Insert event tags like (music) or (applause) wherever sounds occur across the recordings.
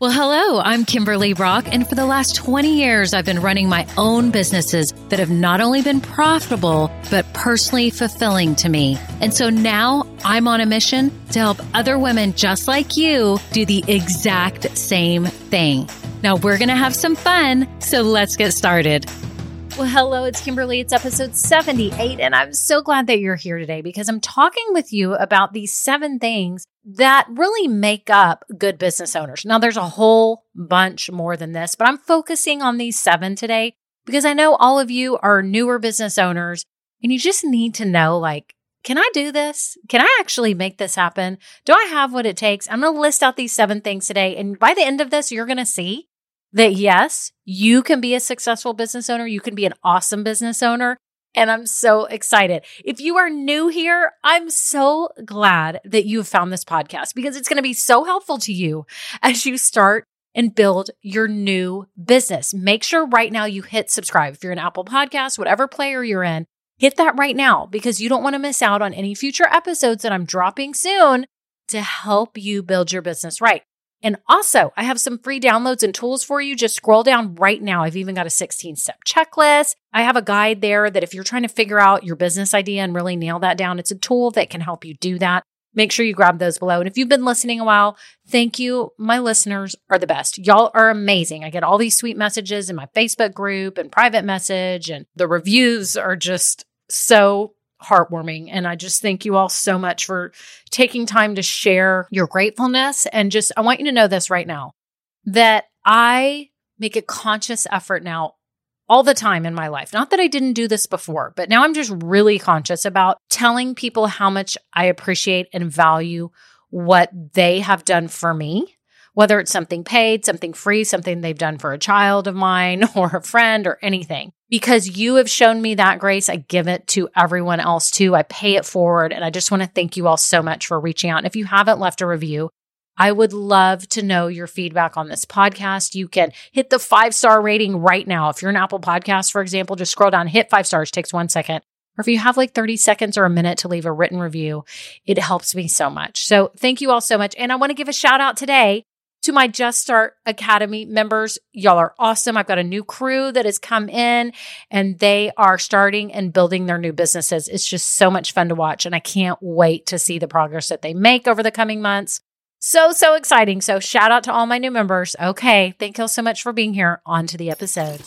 Well, hello, I'm Kimberly Brock, and for the last 20 years, I've been running my own businesses that have not only been profitable, but personally fulfilling to me. And so now I'm on a mission to help other women just like you do the exact same thing. Now we're going to have some fun, so let's get started. Well, hello, it's Kimberly. It's episode 78, and I'm so glad that you're here today because I'm talking with you about these seven things that really make up good business owners. Now, there's a whole bunch more than this, but I'm focusing on these seven today because I know all of you are newer business owners and you just need to know like, can I do this? Can I actually make this happen? Do I have what it takes? I'm going to list out these seven things today. And by the end of this, you're going to see that yes, you can be a successful business owner. You can be an awesome business owner. And I'm so excited. If you are new here, I'm so glad that you have found this podcast because it's going to be so helpful to you as you start and build your new business. Make sure right now you hit subscribe. If you're an Apple Podcast, whatever player you're in, hit that right now because you don't want to miss out on any future episodes that I'm dropping soon to help you build your business right. And also, I have some free downloads and tools for you. Just scroll down right now. I've even got a 16 step checklist. I have a guide there that if you're trying to figure out your business idea and really nail that down, it's a tool that can help you do that. Make sure you grab those below. And if you've been listening a while, thank you. My listeners are the best. Y'all are amazing. I get all these sweet messages in my Facebook group and private message, and the reviews are just so heartwarming. And I just thank you all so much for taking time to share your gratefulness. And just, I want you to know this right now that I make a conscious effort now all the time in my life. Not that I didn't do this before, but now I'm just really conscious about telling people how much I appreciate and value what they have done for me whether it's something paid, something free, something they've done for a child of mine (laughs) or a friend or anything. Because you have shown me that grace, I give it to everyone else too. I pay it forward. And I just want to thank you all so much for reaching out. And if you haven't left a review, I would love to know your feedback on this podcast. You can hit the five star rating right now. If you're an Apple Podcast, for example, just scroll down, hit five stars, takes one second. Or if you have like 30 seconds or a minute to leave a written review, it helps me so much. So thank you all so much. And I want to give a shout out today to my Just Start Academy members. Y'all are awesome. I've got a new crew that has come in and they are starting and building their new businesses. It's just so much fun to watch. And I can't wait to see the progress that they make over the coming months. So, so exciting. So, shout out to all my new members. Okay. Thank you all so much for being here. On to the episode.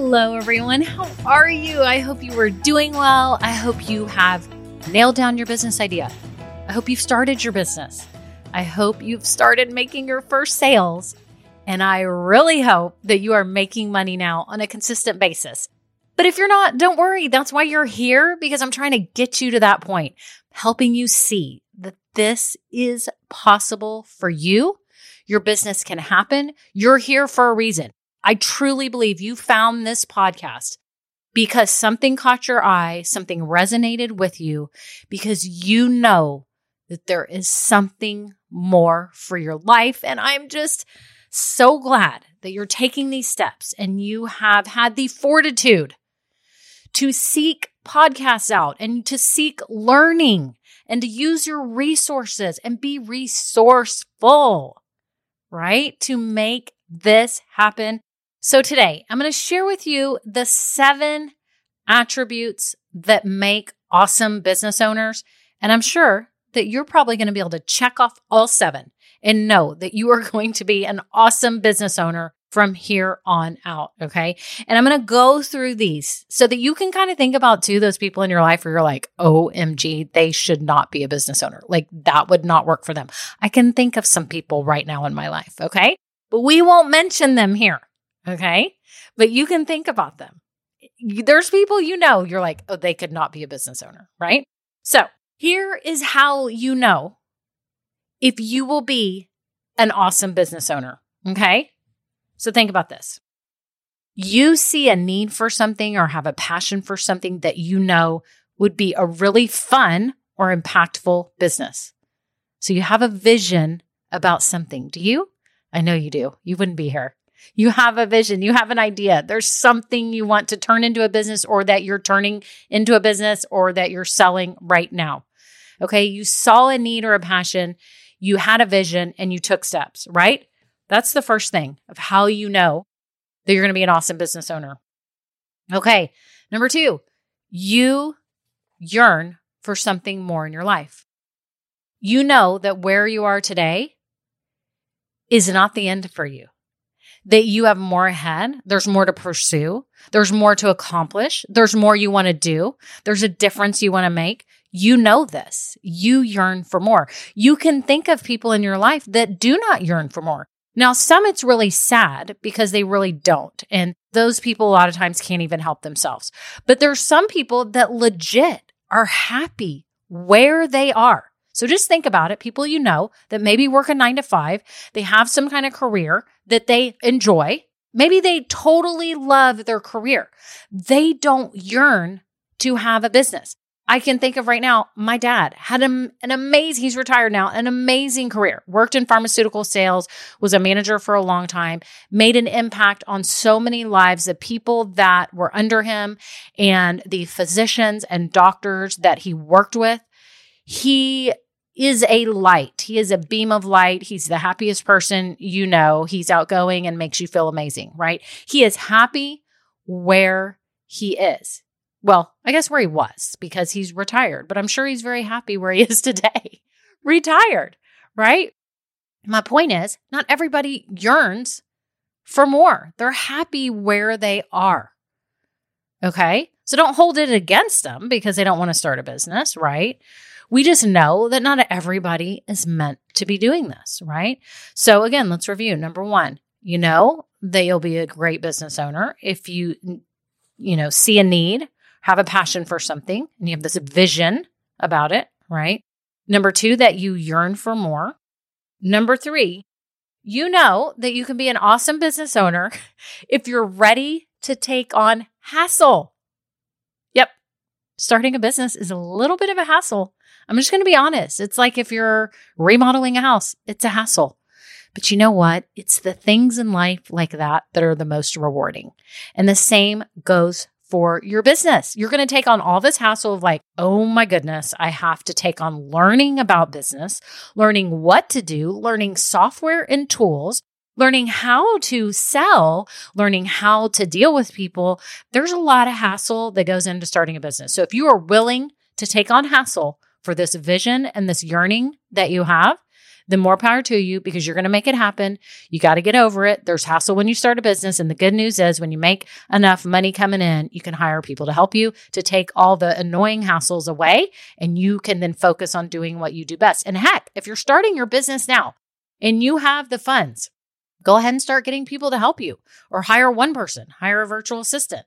Hello, everyone. How are you? I hope you are doing well. I hope you have nailed down your business idea. I hope you've started your business. I hope you've started making your first sales. And I really hope that you are making money now on a consistent basis. But if you're not, don't worry. That's why you're here because I'm trying to get you to that point, helping you see that this is possible for you. Your business can happen. You're here for a reason. I truly believe you found this podcast because something caught your eye, something resonated with you, because you know that there is something more for your life. And I'm just so glad that you're taking these steps and you have had the fortitude to seek podcasts out and to seek learning and to use your resources and be resourceful, right? To make this happen so today I'm going to share with you the seven attributes that make awesome business owners. And I'm sure that you're probably going to be able to check off all seven and know that you are (laughs) going to be an awesome business owner from here on out. Okay. And I'm going to go through these so that you can kind of think about too those people in your life where you're like, OMG, they should not be a business owner. Like that would not work for them. I can think of some people right now in my life. Okay. But we won't mention them here. Okay. But you can think about them. There's people you know, you're like, oh, they could not be a business owner, right? So here is how you know if you will be an awesome business owner. Okay. So think about this. You see a need for something or have a passion for something that you know would be a really fun or impactful business. So you have a vision about something. Do you? I know you do. You wouldn't be here. You have a vision, you have an idea. There's something you want to turn into a business or that you're turning into a business or that you're selling right now. Okay. You saw a need or a passion, you had a vision, and you took steps, right? That's the first thing of how you know that you're going to be an awesome business owner. Okay. Number two, you yearn for something more in your life. You know that where you are today is not the end for you, that you have more ahead. There's more to pursue. There's more to accomplish. There's more you want to do. There's a difference you want to make. You know this. You yearn for more. You can think of people in your life that do not yearn for more. Now, some it's really sad because they really don't. And those people a lot of times can't even help themselves. But there's some people that legit are happy where they are. So just think about it. People you know that maybe work a nine to five, they have some kind of career that they enjoy. Maybe they totally love their career. They don't yearn to have a business. I can think of right now, my dad had an, an amazing, he's retired now, an amazing career, worked in pharmaceutical sales, was a manager for a long time, made an impact on so many lives of people that were under him and the physicians and doctors that he worked with. He is a light. He is a beam of light. He's the happiest person you know. He's outgoing and makes you feel amazing, right? He is happy where he is. Well, I guess where he was because he's retired, but I'm sure he's very happy where he is (laughs) today. retired, right? My point is, not everybody yearns for more. They're happy where they are. Okay. So don't hold it against them because they don't want to start a business, right? We just know that not everybody is meant to be doing this, right? So again, let's review. Number one, you know that you'll be a great business owner if you, you know, see a need have a passion for something and you have this vision about it, right? Number two, that you yearn for more. Number three, you know that you can be an awesome business owner (laughs) if you're ready to take on hassle. Yep. Starting a business is a little bit of a hassle. I'm just going to be honest. It's like if you're remodeling a house, it's a hassle. But you know what? It's the things in life like that that are the most rewarding. And the same goes for your business. You're going to take on all this hassle of like, oh my goodness, I have to take on learning about business, learning what to do, learning software and tools, learning how to sell, learning how to deal with people. There's a lot of hassle that goes into starting a business. So if you are willing to take on hassle for this vision and this yearning that you have, then more power to you because you're going to make it happen. You got to get over it. There's hassle when you start a business. And the good news is when you make enough money coming in, you can hire people to help you to take all the annoying hassles away. And you can then focus on doing what you do best. And heck, if you're starting your business now and you have the funds, go ahead and start getting people to help you or hire one person, hire a virtual assistant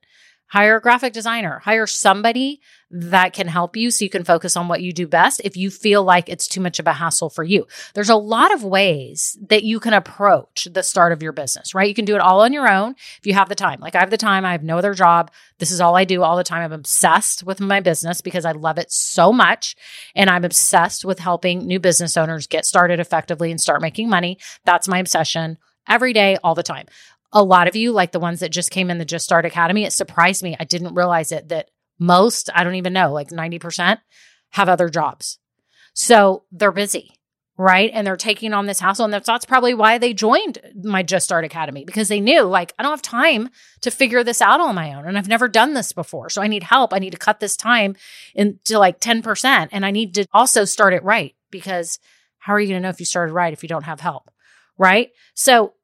hire a graphic designer, hire somebody that can help you so you can focus on what you do best if you feel like it's too much of a hassle for you. There's a lot of ways that you can approach the start of your business, right? You can do it all on your own if you have the time. Like I have the time, I have no other job. This is all I do all the time. I'm obsessed with my business because I love it so much. And I'm obsessed with helping new business owners get started effectively and start making money. That's my obsession every day, all the time a lot of you, like the ones that just came in the Just Start Academy, it surprised me. I didn't realize it that most, I don't even know, like 90% have other jobs. So they're busy, right? And they're taking on this hassle. And that's, probably why they joined my Just Start Academy because they knew, like, I don't have time to figure this out on my own. And I've never done this before. So I need help. I need to cut this time into like 10%. And I need to also start it right because how are you going to know if you started right if you don't have help? Right. So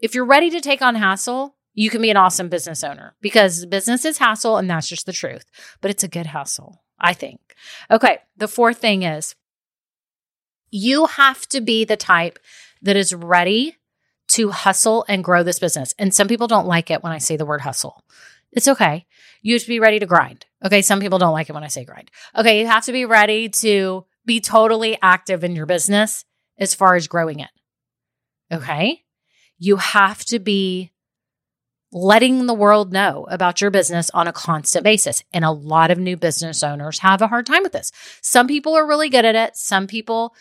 if you're ready to take on hassle, you can be an awesome business owner because business is hassle and that's just the truth. But it's a good hassle, I think. Okay. The fourth thing is you have to be the type that is ready to hustle and grow this business. And some people don't like it when I say the word hustle. It's okay. You have to be ready to grind. Okay. Some people don't like it when I say grind. Okay. You have to be ready to be totally active in your business as far as growing it. Okay you have to be letting the world know about your business on a constant basis. And a lot of new business owners have a hard time with this. Some people are really good at it, some people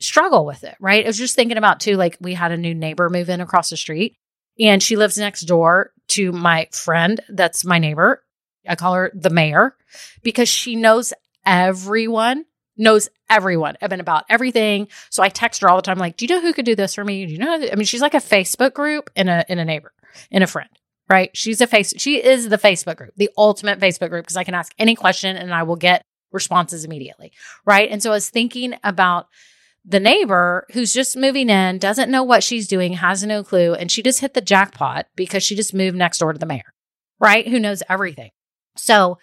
struggle with it, right? I was just thinking about too, like we had a new neighbor move in across the street and she lives next door to my friend that's my neighbor. I call her the mayor because she knows everyone, knows everyone and about everything. So I text her all the time, like, do you know who could do this for me? Do you know? I mean, she's like a Facebook group in a in a neighbor, in a friend, right? She's a face, she is the Facebook group, the ultimate Facebook group, because I can ask any question and I will get responses immediately. Right. And so I was thinking about the neighbor who's just moving in, doesn't know what she's doing, has no clue, and she just hit the jackpot because she just moved next door to the mayor, right? Who knows everything. So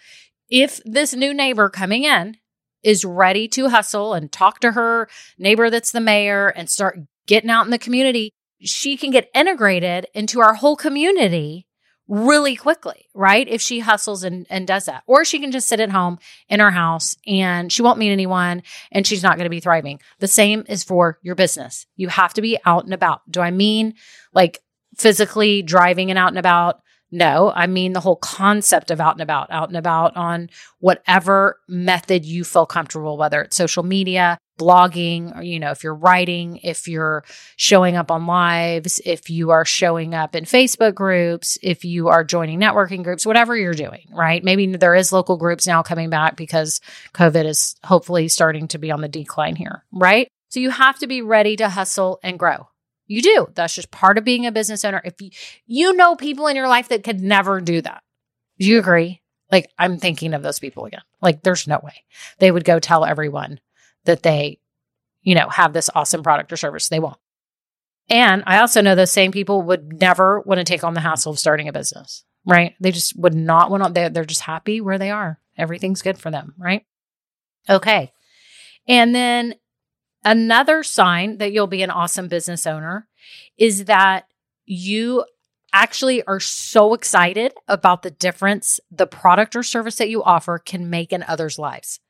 if this new neighbor coming in is ready to hustle and talk to her neighbor that's the mayor and start getting out in the community, she can get integrated into our whole community really quickly, right? If she hustles and, and does that. Or she can just sit at home in her house and she won't meet anyone and she's not going to be thriving. The same is for your business. You have to be out and about. Do I mean like physically driving and out and about? No, I mean the whole concept of out and about, out and about on whatever method you feel comfortable, whether it's social media, blogging, or, you know, if you're writing, if you're showing up on lives, if you are showing up in Facebook groups, if you are joining networking groups, whatever you're doing, right? Maybe there is local groups now coming back because COVID is hopefully starting to be on the decline here, right? So you have to be ready to hustle and grow. You do. That's just part of being a business owner. If you, you know people in your life that could never do that. Do you agree? Like, I'm thinking of those people again. Like, there's no way they would go tell everyone that they, you know, have this awesome product or service. They won't. And I also know those same people would never want to take on the hassle of starting a business, right? They just would not want to, they're, they're just happy where they are. Everything's good for them, right? Okay. And then Another sign that you'll be an awesome business owner is that you actually are so excited about the difference the product or service that you offer can make in others' lives.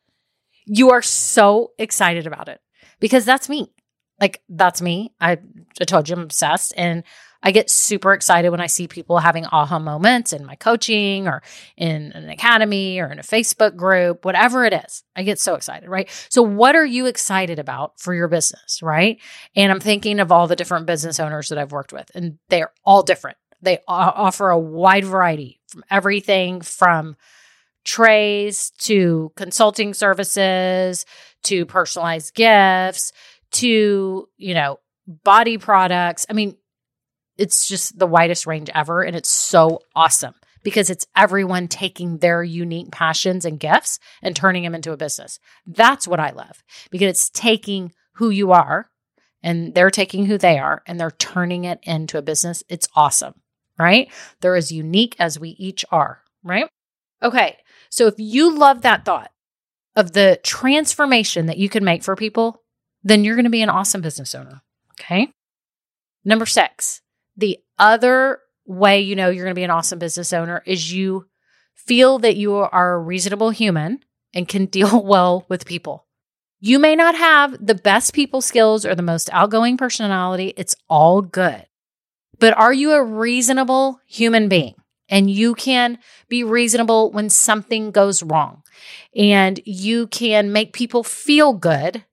You are so excited about it because that's me. Like, that's me. I, I told you I'm obsessed. And I get super excited when I see people having aha moments in my coaching or in an academy or in a Facebook group, whatever it is. I get so excited, right? So, what are you excited about for your business, right? And I'm thinking of all the different business owners that I've worked with, and they're all different. They offer a wide variety from everything from trays to consulting services to personalized gifts to, you know, body products. I mean, it's just the widest range ever. And it's so awesome because it's everyone taking their unique passions and gifts and turning them into a business. That's what I love because it's taking who you are and they're taking who they are and they're turning it into a business. It's awesome, right? They're as unique as we each are, right? Okay. So if you love that thought of the transformation that you can make for people, then you're going to be an awesome business owner. Okay. Number six, the other way you know you're going to be an awesome business owner is you feel that you are a reasonable human and can (laughs) deal well with people. You may not have the best people skills or the most outgoing personality. It's all good. But are you a reasonable human being? And you can be reasonable when something goes wrong. And you can make people feel good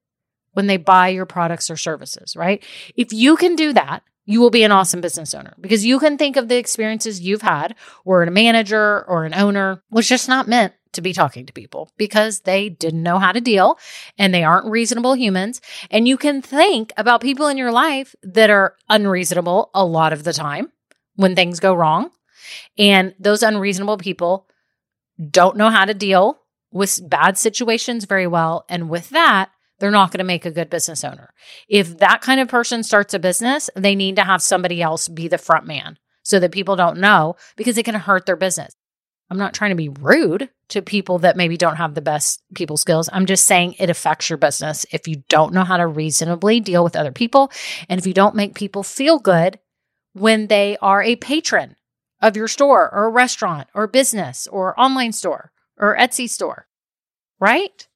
when they buy your products or services, right? If you can do that, you will be an awesome business owner because you can think of the experiences you've had where a manager or an owner was just not meant to be talking to people because they didn't know how to deal and they aren't reasonable humans. And you can think about people in your life that are unreasonable a lot of the time when things go wrong. And those unreasonable people don't know how to deal with bad situations very well. And with that, they're not going to make a good business owner. If that kind of person starts a business, they need to have somebody else be the front man so that people don't know because it can hurt their business. I'm not trying to be rude to people that maybe don't have the best people skills. I'm just saying it affects your business if you don't know how to reasonably deal with other people and if you don't make people feel good when they are a patron of your store or restaurant or business or online store or Etsy store, right?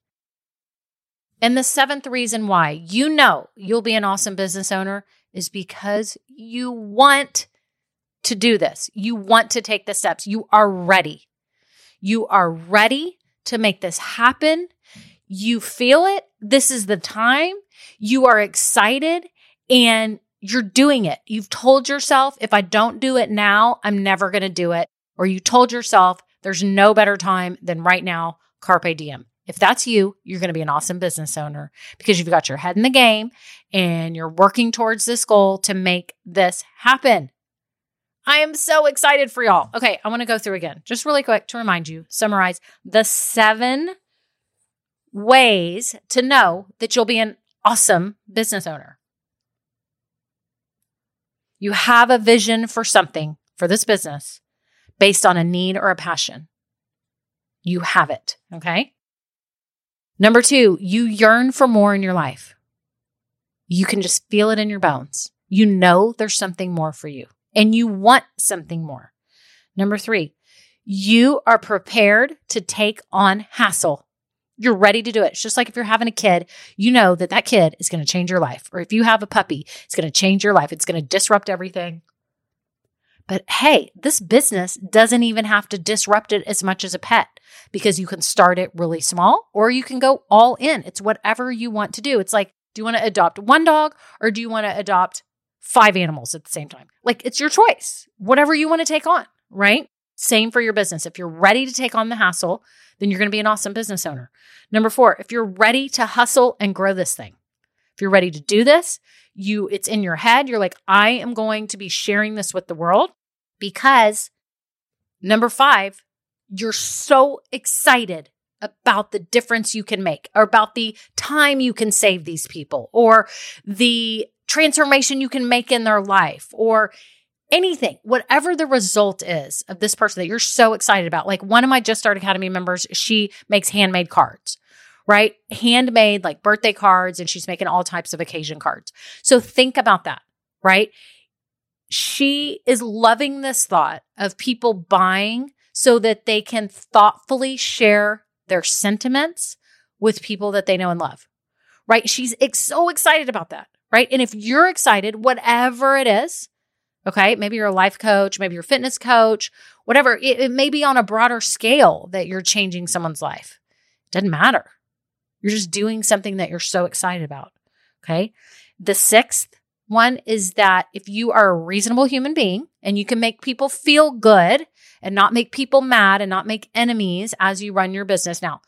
And the seventh reason why you know you'll be an awesome business owner is because you want to do this. You want to take the steps. You are ready. You are ready to make this happen. You feel it. This is the time. You are excited and you're doing it. You've told yourself, if I don't do it now, I'm never going to do it. Or you told yourself, there's no better time than right now, carpe diem. If that's you, you're going to be an awesome business owner because you've got your head in the game and you're working towards this goal to make this happen. I am so excited for y'all. Okay, I want to go through again, just really quick to remind you, summarize the seven ways to know that you'll be an awesome business owner. You have a vision for something for this business based on a need or a passion. You have it. Okay. Number two, you yearn for more in your life. You can just feel it in your bones. You know there's something more for you and you want something more. Number three, you are prepared to take on hassle. You're ready to do it. It's just like if you're having a kid, you know that that kid is going to change your life. Or if you have a puppy, it's going to change your life. It's going to disrupt everything. But hey, this business doesn't even have to disrupt it as much as a pet because you can start it really small or you can go all in. It's whatever you want to do. It's like, do you want to adopt one dog or do you want to adopt five animals at the same time? Like, it's your choice, whatever you want to take on, right? Same for your business. If you're ready to take on the hassle, then you're going to be an awesome business owner. Number four, if you're ready to hustle and grow this thing, if you're ready to do this, you it's in your head, you're like, I am going to be sharing this with the world because number five, you're so excited about the difference you can make or about the time you can save these people or the transformation you can make in their life or anything, whatever the result is of this person that you're so excited about. Like one of my Just Start Academy members, she makes handmade cards, right? Handmade, like birthday cards, and she's making all types of occasion cards. So think about that, right? She is loving this thought of people buying so that they can thoughtfully share their sentiments with people that they know and love, right? She's ex- so excited about that, right? And if you're excited, whatever it is, okay, maybe you're a life coach, maybe you're a fitness coach, whatever, it, it may be on a broader scale that you're changing someone's life. Doesn't matter. You're just doing something that you're so excited about, okay? The sixth one is that if you are a reasonable human being and you can make people feel good and not make people mad and not make enemies as you run your business. Now,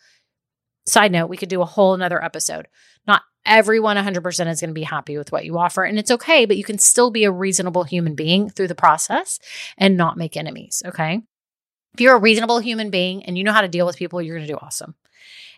side note, we could do a whole another episode. Not everyone 100% is going to be happy with what you offer, and it's okay, but you can still be a reasonable human being through the process and not make enemies. Okay. If you're a reasonable human being and you know how to deal with people, you're going to do awesome.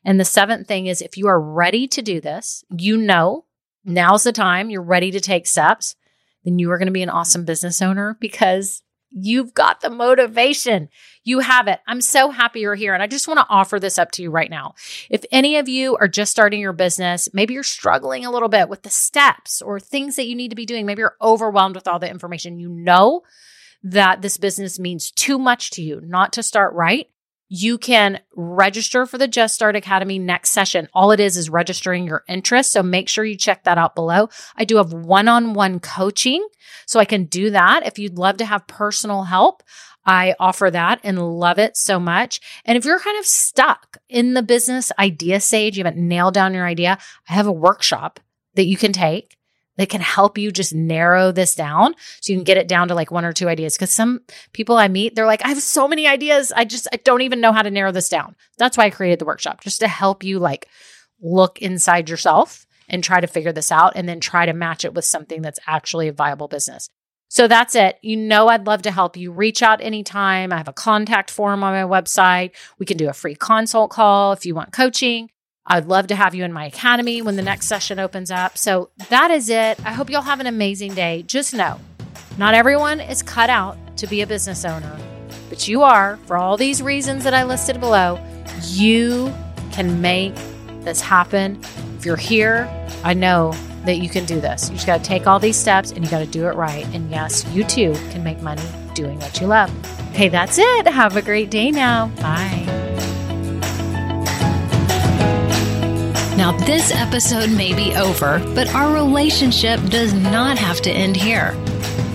And the seventh thing is if you are ready to do this, you know now's the time, you're ready to take steps, then you are going to be an awesome business owner because you've got the motivation. You have it. I'm so happy you're here. And I just want to offer this up to you right now. If any of you are just starting your business, maybe you're struggling a little bit with the steps or things that you need to be doing, maybe you're overwhelmed with all the information, you know that this business means too much to you not to start right you can register for the Just Start Academy next session. All it is is registering your interest. So make sure you check that out below. I do have one on one coaching. So I can do that. If you'd love to have personal help, I offer that and love it so much. And if you're kind of stuck in the business idea stage, you haven't nailed down your idea, I have a workshop that you can take that can help you just narrow this down so you can get it down to like one or two ideas. Cause some people I meet, they're like, I have so many ideas. I just, I don't even know how to narrow this down. That's why I created the workshop, just to help you like look inside yourself and try to figure this out and then try to match it with something that's actually a viable business. So that's it. You know, I'd love to help you. Reach out anytime. I have a contact form on my website. We can do a free consult call if you want coaching. I'd love to have you in my academy when the next session opens up. So that is it. I hope you'll have an amazing day. Just know, not everyone is cut out to be a business owner, but you are for all these reasons that I listed below. You can make this happen. If you're here, I know that you can do this. You just got to take all these steps and you got to do it right. And yes, you too can make money doing what you love. Okay, that's it. Have a great day now. Bye. Now, this episode may be over, but our relationship does not have to end here.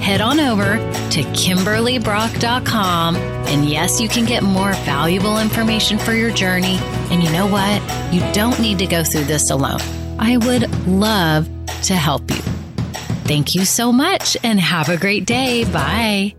Head on over to KimberlyBrock.com, and yes, you can get more valuable information for your journey. And you know what? You don't need to go through this alone. I would love to help you. Thank you so much and have a great day. Bye.